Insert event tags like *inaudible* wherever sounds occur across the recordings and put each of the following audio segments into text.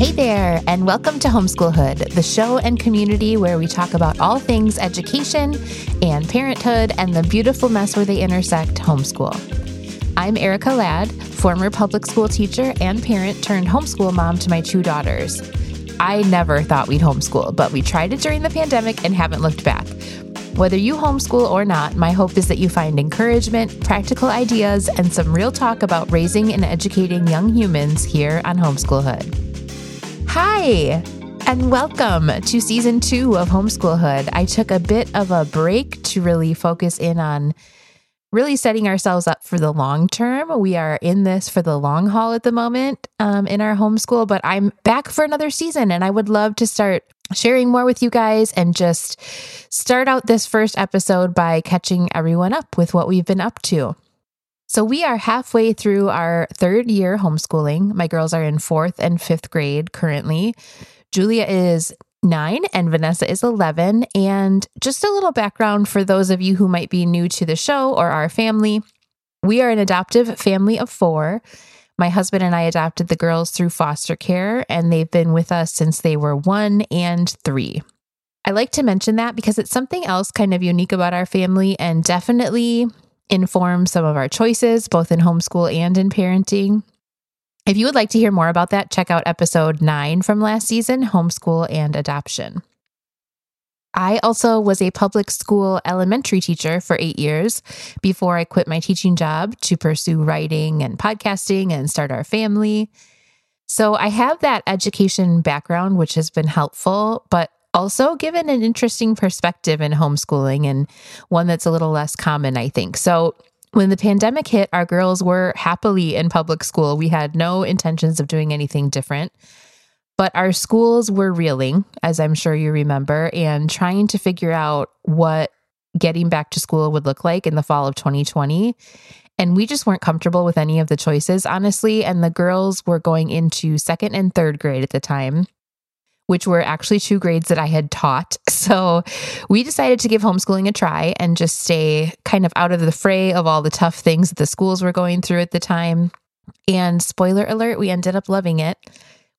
Hey there, and welcome to Homeschoolhood, the show and community where we talk about all things education and parenthood and the beautiful mess where they intersect homeschool. I'm Erica Ladd, former public school teacher and parent turned homeschool mom to my two daughters. I never thought we'd homeschool, but we tried it during the pandemic and haven't looked back. Whether you homeschool or not, my hope is that you find encouragement, practical ideas, and some real talk about raising and educating young humans here on Homeschoolhood. Hi, and welcome to season two of Homeschoolhood. I took a bit of a break to really focus in on really setting ourselves up for the long term. We are in this for the long haul at the moment um, in our homeschool, but I'm back for another season and I would love to start sharing more with you guys and just start out this first episode by catching everyone up with what we've been up to. So we are halfway through our third year homeschooling. My girls are in fourth and fifth grade currently. Julia is nine and Vanessa is 11. And just a little background for those of you who might be new to the show or our family we are an adoptive family of four. My husband and I adopted the girls through foster care, and they've been with us since they were one and three. I like to mention that because it's something else kind of unique about our family and definitely inform some of our choices, both in homeschool and in parenting. If you would like to hear more about that, check out episode nine from last season Homeschool and Adoption. I also was a public school elementary teacher for eight years before I quit my teaching job to pursue writing and podcasting and start our family. So I have that education background, which has been helpful, but also given an interesting perspective in homeschooling and one that's a little less common, I think. So, when the pandemic hit, our girls were happily in public school. We had no intentions of doing anything different. But our schools were reeling, as I'm sure you remember, and trying to figure out what getting back to school would look like in the fall of 2020. And we just weren't comfortable with any of the choices, honestly. And the girls were going into second and third grade at the time which were actually two grades that I had taught. *laughs* So we decided to give homeschooling a try and just stay kind of out of the fray of all the tough things that the schools were going through at the time. And spoiler alert, we ended up loving it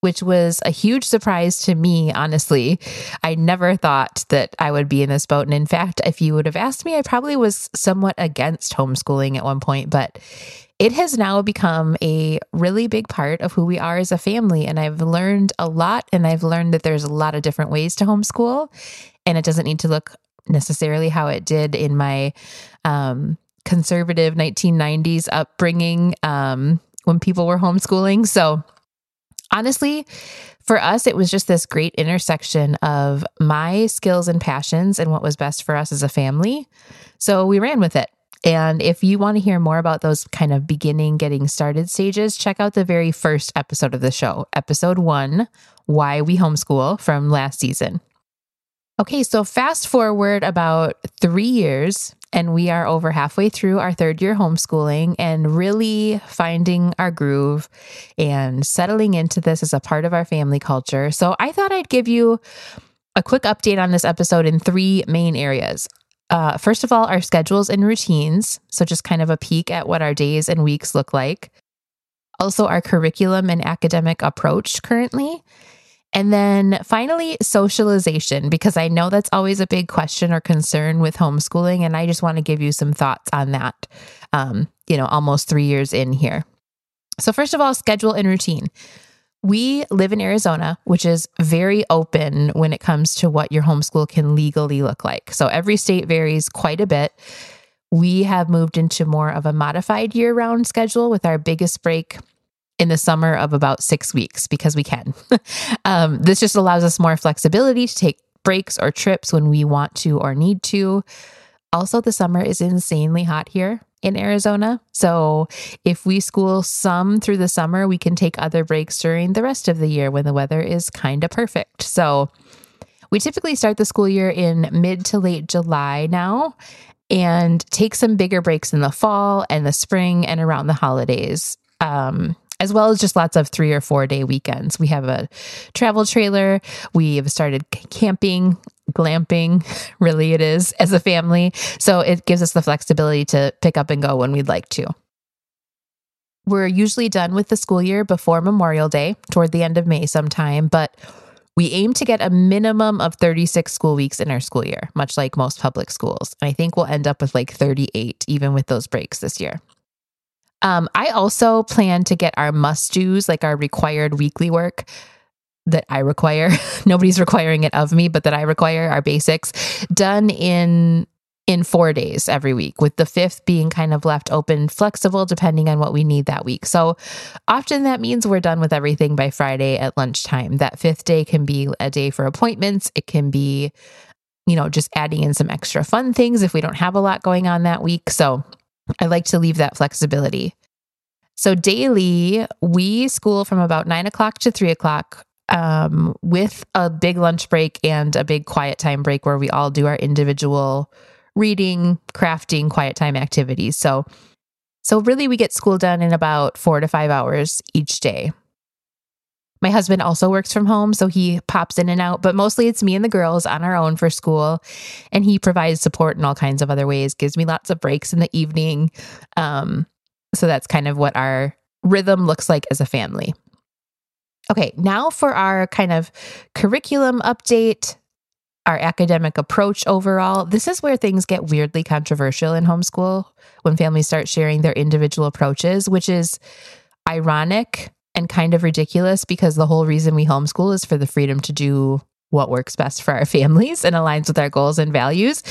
which was a huge surprise to me, honestly. I never thought that I would be in this boat. And in fact, if you would have asked me, I probably was somewhat against homeschooling at one point, but it has now become a really big part of who we are as a family. And I've learned a lot, and I've learned that there's a lot of different ways to homeschool, and it doesn't need to look necessarily how it did in my um, conservative 1990s upbringing um, when people were homeschooling. So, honestly, for us, it was just this great intersection of my skills and passions and what was best for us as a family. So we ran with it. And if you want to hear more about those kind of beginning, getting started stages, check out the very first episode of the show, episode one Why We Homeschool from last season. Okay, so fast forward about three years, and we are over halfway through our third year homeschooling and really finding our groove and settling into this as a part of our family culture. So I thought I'd give you a quick update on this episode in three main areas. Uh, first of all, our schedules and routines. So, just kind of a peek at what our days and weeks look like. Also, our curriculum and academic approach currently. And then finally, socialization, because I know that's always a big question or concern with homeschooling. And I just want to give you some thoughts on that, um, you know, almost three years in here. So, first of all, schedule and routine. We live in Arizona, which is very open when it comes to what your homeschool can legally look like. So every state varies quite a bit. We have moved into more of a modified year round schedule with our biggest break in the summer of about six weeks because we can. *laughs* um, this just allows us more flexibility to take breaks or trips when we want to or need to. Also, the summer is insanely hot here in Arizona. So if we school some through the summer, we can take other breaks during the rest of the year when the weather is kind of perfect. So we typically start the school year in mid to late July now and take some bigger breaks in the fall and the spring and around the holidays. Um, as well as just lots of three or four day weekends. We have a travel trailer. We have started camping glamping, *laughs* really, it is as a family. So it gives us the flexibility to pick up and go when we'd like to. We're usually done with the school year before Memorial Day, toward the end of May sometime, but we aim to get a minimum of 36 school weeks in our school year, much like most public schools. And I think we'll end up with like 38, even with those breaks this year. Um, I also plan to get our must do's, like our required weekly work that I require. *laughs* Nobody's requiring it of me, but that I require our basics done in in 4 days every week with the fifth being kind of left open flexible depending on what we need that week. So often that means we're done with everything by Friday at lunchtime. That fifth day can be a day for appointments. It can be you know just adding in some extra fun things if we don't have a lot going on that week. So I like to leave that flexibility. So daily, we school from about nine o'clock to three o'clock um, with a big lunch break and a big quiet time break where we all do our individual reading, crafting, quiet time activities. So, so really, we get school done in about four to five hours each day. My husband also works from home, so he pops in and out, but mostly it's me and the girls on our own for school. And he provides support in all kinds of other ways, gives me lots of breaks in the evening. Um, so that's kind of what our rhythm looks like as a family. Okay, now for our kind of curriculum update, our academic approach overall. This is where things get weirdly controversial in homeschool when families start sharing their individual approaches, which is ironic and kind of ridiculous because the whole reason we homeschool is for the freedom to do what works best for our *laughs* families and aligns with our goals and values.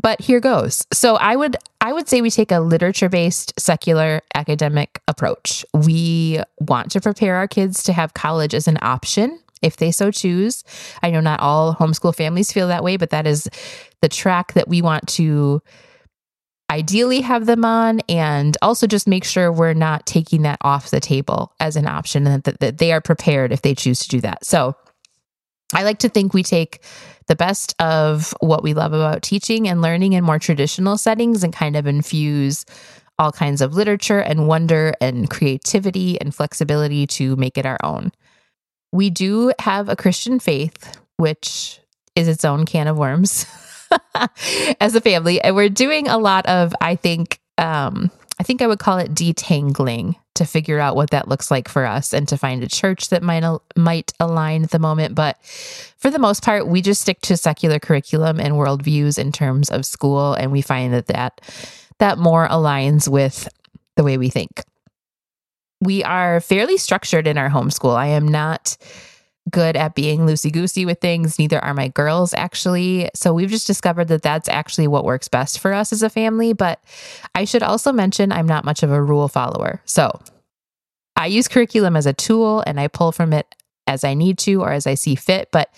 But here goes. So I would I would say we take a literature-based secular academic approach. We want to prepare our kids to have college as an option if they so choose. I know not all homeschool families feel that way, but that is the track that we want to ideally have them on and also just make sure we're not taking that off the table as an option and that, that they are prepared if they choose to do that. So I like to think we take the best of what we love about teaching and learning in more traditional settings and kind of infuse all kinds of literature and wonder and creativity and flexibility to make it our own. We do have a Christian faith, which is its own can of worms *laughs* *laughs* as a family. And we're doing a lot of, I think, um, I think I would call it detangling to figure out what that looks like for us and to find a church that might might align at the moment. But for the most part, we just stick to secular curriculum and worldviews in terms of school, and we find that that that more aligns with the way we think. We are fairly structured in our homeschool. I am not good at being loosey goosey with things. Neither are my girls, actually. So we've just discovered that that's actually what works best for us as a family. But I should also mention I'm not much of a rule follower. So I use curriculum as a tool and I pull from it as I need to or as I see fit. But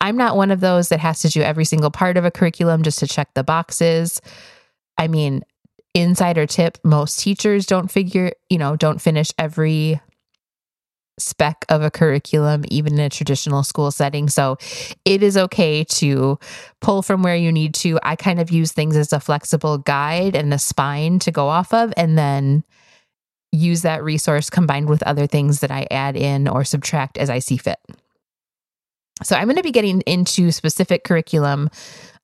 I'm not one of those that has to do every single part of a curriculum just to check the boxes. I mean, insider tip most teachers don't figure, you know, don't finish every spec of a curriculum, even in a traditional school setting. So it is okay to pull from where you need to. I kind of use things as a flexible guide and a spine to go off of, and then use that resource combined with other things that I add in or subtract as I see fit. So I'm going to be getting into specific curriculum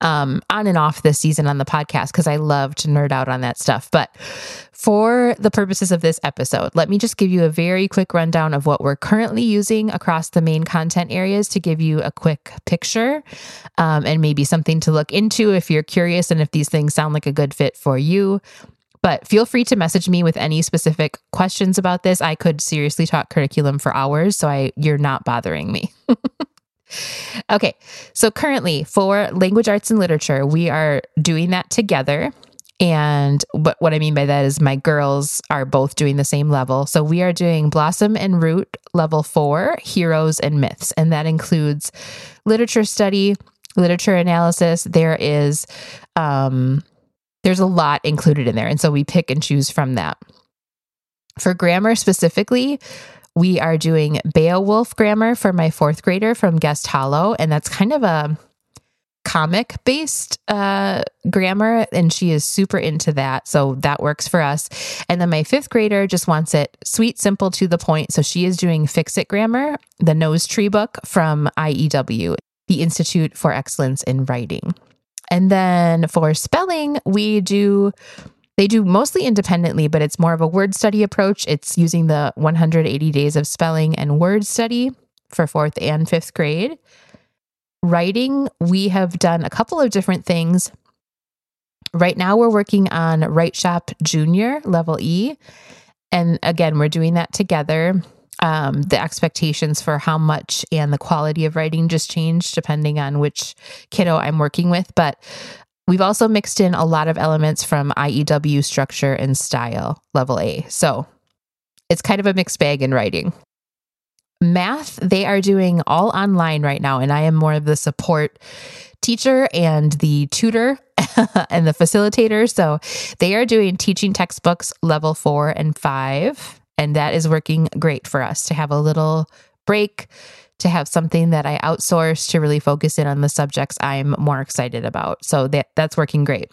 um, on and off this season on the podcast because I love to nerd out on that stuff. But for the purposes of this episode, let me just give you a very quick rundown of what we're currently using across the main content areas to give you a quick picture um, and maybe something to look into if you're curious and if these things sound like a good fit for you. But feel free to message me with any specific questions about this. I could seriously talk curriculum for hours, so I you're not bothering me. *laughs* *laughs* Okay, so currently for language arts and literature, we are doing that together. And but what I mean by that is my girls are both doing the same level. So we are doing Blossom and Root level four, Heroes and Myths. And that includes literature study, literature analysis. There is um there's a lot included in there. And so we pick and choose from that. For grammar specifically, we are doing Beowulf grammar for my fourth grader from Guest Hollow, and that's kind of a comic based uh, grammar, and she is super into that. So that works for us. And then my fifth grader just wants it sweet, simple, to the point. So she is doing Fix It Grammar, the Nose Tree book from IEW, the Institute for Excellence in Writing. And then for spelling, we do They do mostly independently, but it's more of a word study approach. It's using the 180 days of spelling and word study for fourth and fifth grade. Writing, we have done a couple of different things. Right now, we're working on WriteShop Junior level E. And again, we're doing that together. Um, the expectations for how much and the quality of writing just change depending on which kiddo I'm working with. But we've also mixed in a lot of elements from IEW structure and style level A. So it's kind of a mixed bag in writing. Math, they are doing all online right now, and I am more of the support teacher and the tutor *laughs* and the facilitator. So they are doing teaching textbooks level four and five. And that is working great for us to have a little break, to have something that I outsource to really focus in on the subjects I'm more excited about. So that that's working great.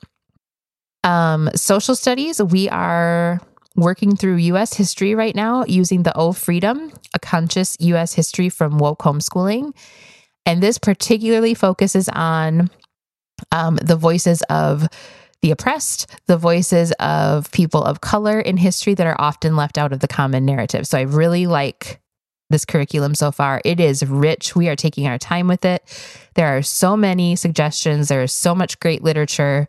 Um, social studies, we are working through US history right now using the O Freedom, a conscious US history from woke homeschooling. And this particularly focuses on um, the voices of the oppressed, the voices of people of color in history that are often left out of the common narrative. So I really like this curriculum so far. It is rich. We are taking our time with it. There are so many suggestions, there is so much great literature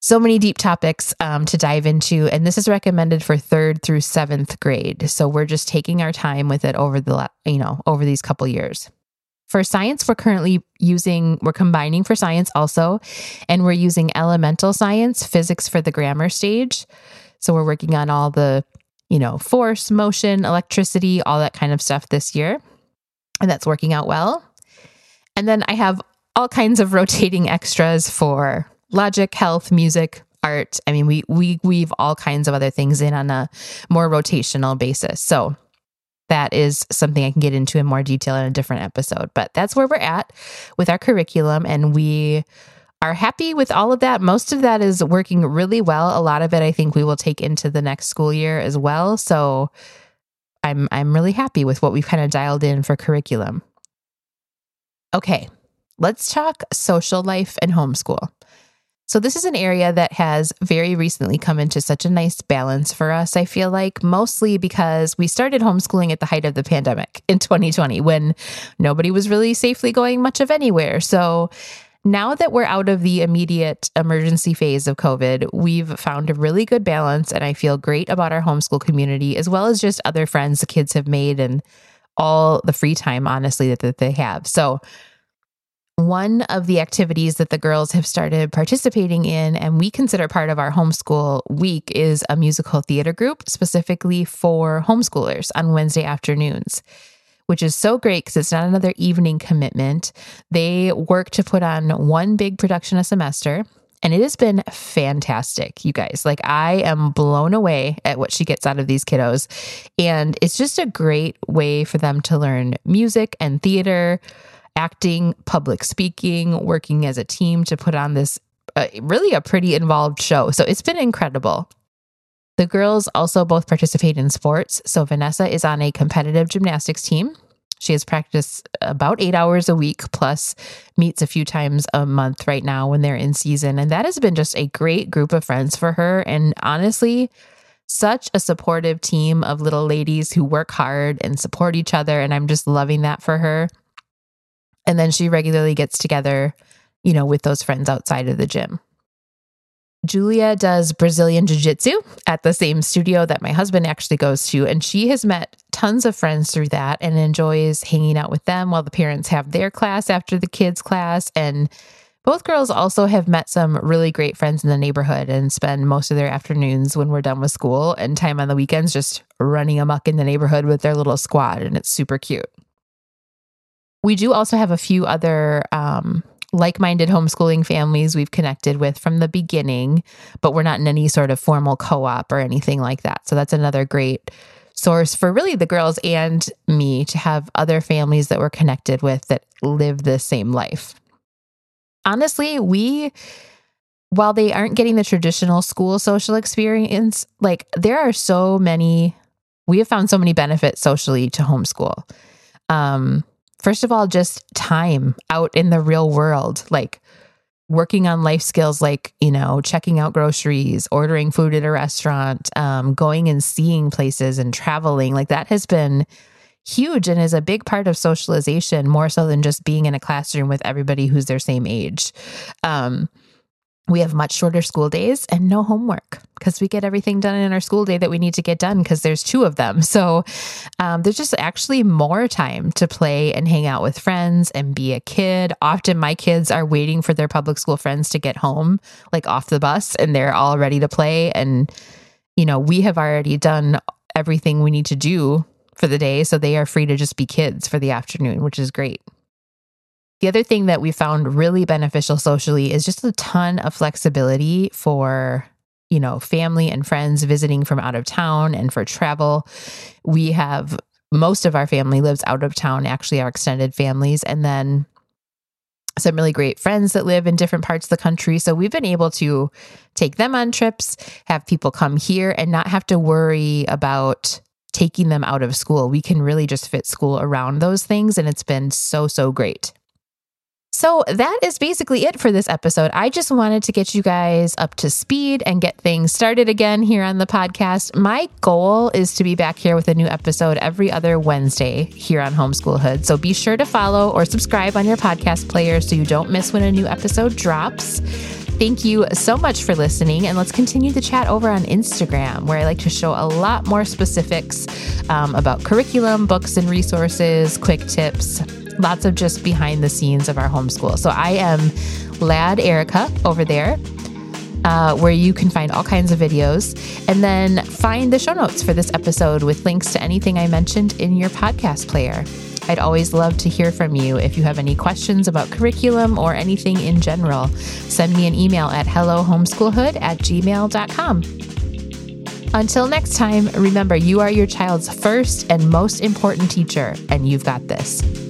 so many deep topics um, to dive into and this is recommended for third through seventh grade so we're just taking our time with it over the you know over these couple years for science we're currently using we're combining for science also and we're using elemental science physics for the grammar stage so we're working on all the you know force motion electricity all that kind of stuff this year and that's working out well and then i have all kinds of *laughs* rotating extras for logic, health, music, art. I mean, we we weave all kinds of other things in on a more rotational basis. So that is something I can get into in more detail in a different episode. But that's where we're at with our curriculum and we are happy with all of that. Most of that is working really well. A lot of it I think we will take into the next school year as well. So I'm I'm really happy with what we've kind of dialed in for curriculum. Okay, let's talk social life and homeschool. So, this is an area that has very recently come into such a nice balance for us. I feel like mostly because we started homeschooling at the height of the pandemic in 2020 when nobody was really safely going much of anywhere. So, now that we're out of the immediate emergency phase of COVID, we've found a really good balance. And I feel great about our homeschool community, as well as just other friends the kids have made and all the free time, honestly, that, that they have. So, one of the activities that the girls have started participating in, and we consider part of our homeschool week, is a musical theater group specifically for homeschoolers on Wednesday afternoons, which is so great because it's not another evening commitment. They work to put on one big production a semester. And it has been fantastic, you guys. Like, I am blown away at what she gets out of these kiddos. And it's just a great way for them to learn music and theater acting, public speaking, working as a team to put on this uh, really a pretty involved show. So it's been incredible. The girls also both participate in sports. So Vanessa is on a competitive gymnastics team. She has practiced about eight hours a week, plus meets a few times a month right now when they're in season. And that has been just a great group of friends for her. And honestly, such a supportive team of little ladies who work hard and support each other. And I'm just loving that for her. And then she regularly gets together, you know, with those friends outside of the gym. Julia does Brazilian Jiu Jitsu at the same studio that my husband actually goes to. And she has met tons of friends through that and enjoys hanging out with them while the parents have their class after the kids' class. And both girls also have met some really great friends in the neighborhood and spend most of their afternoons when we're done with school and time on the weekends just running amok in the neighborhood with their little squad. And it's super cute. We do also have a few other um, like minded homeschooling families we've connected with from the beginning, but we're not in any sort of formal co op or anything like that. So that's another great source for really the girls and me to have other families that we're connected with that live the same life. Honestly, we while they aren't getting the traditional school social experience, like there are so many, we have found so many benefits socially to homeschool. Um, First of all, just time out in the real world. Like working on life skills like, you know, checking out groceries, ordering food at a restaurant, um, going and seeing places and traveling. Like that has been huge and is a big part of socialization more so than just being in a classroom with everybody who's their same age. Um, we have much shorter school days and no homework because we get everything done in our school day that we need to get done because there's two of them. So um, there's just actually more time to play and hang out with friends and be a kid. Often my kids are waiting for their public school friends to get home, like off the bus, and they're all ready to play. And, you know, we have already done everything we need to do for the day. So they are free to just be kids for the afternoon, which is great. The other thing that we found really beneficial socially is just a ton of flexibility for, you know, family and friends visiting from out of town and for travel. We have most of our family lives out of town, actually, our extended families, and then some really great friends that live in different parts of the country. So we've been able to take them on trips, have people come here, and not have to worry about taking them out of school. We can really just fit school around those things. And it's been so, so great. So that is basically it for this episode. I just wanted to get you guys up to speed and get things started again here on the podcast. My goal is to be back here with a new episode every other Wednesday here on Homeschoolhood. So be sure to follow or subscribe on your podcast player so you don't miss when a new episode drops. Thank you so much for listening. And let's continue the chat over on Instagram, where I like to show a lot more specifics um, about curriculum, books, and resources, quick tips, lots of just behind the scenes of our homeschool. So I am Lad Erica over there. Uh, where you can find all kinds of videos and then find the show notes for this episode with links to anything I mentioned in your podcast player. I'd always love to hear from you. If you have any questions about curriculum or anything in general, send me an email at hellohomeschoolhood at gmail.com. Until next time, remember you are your child's first and most important teacher, and you've got this.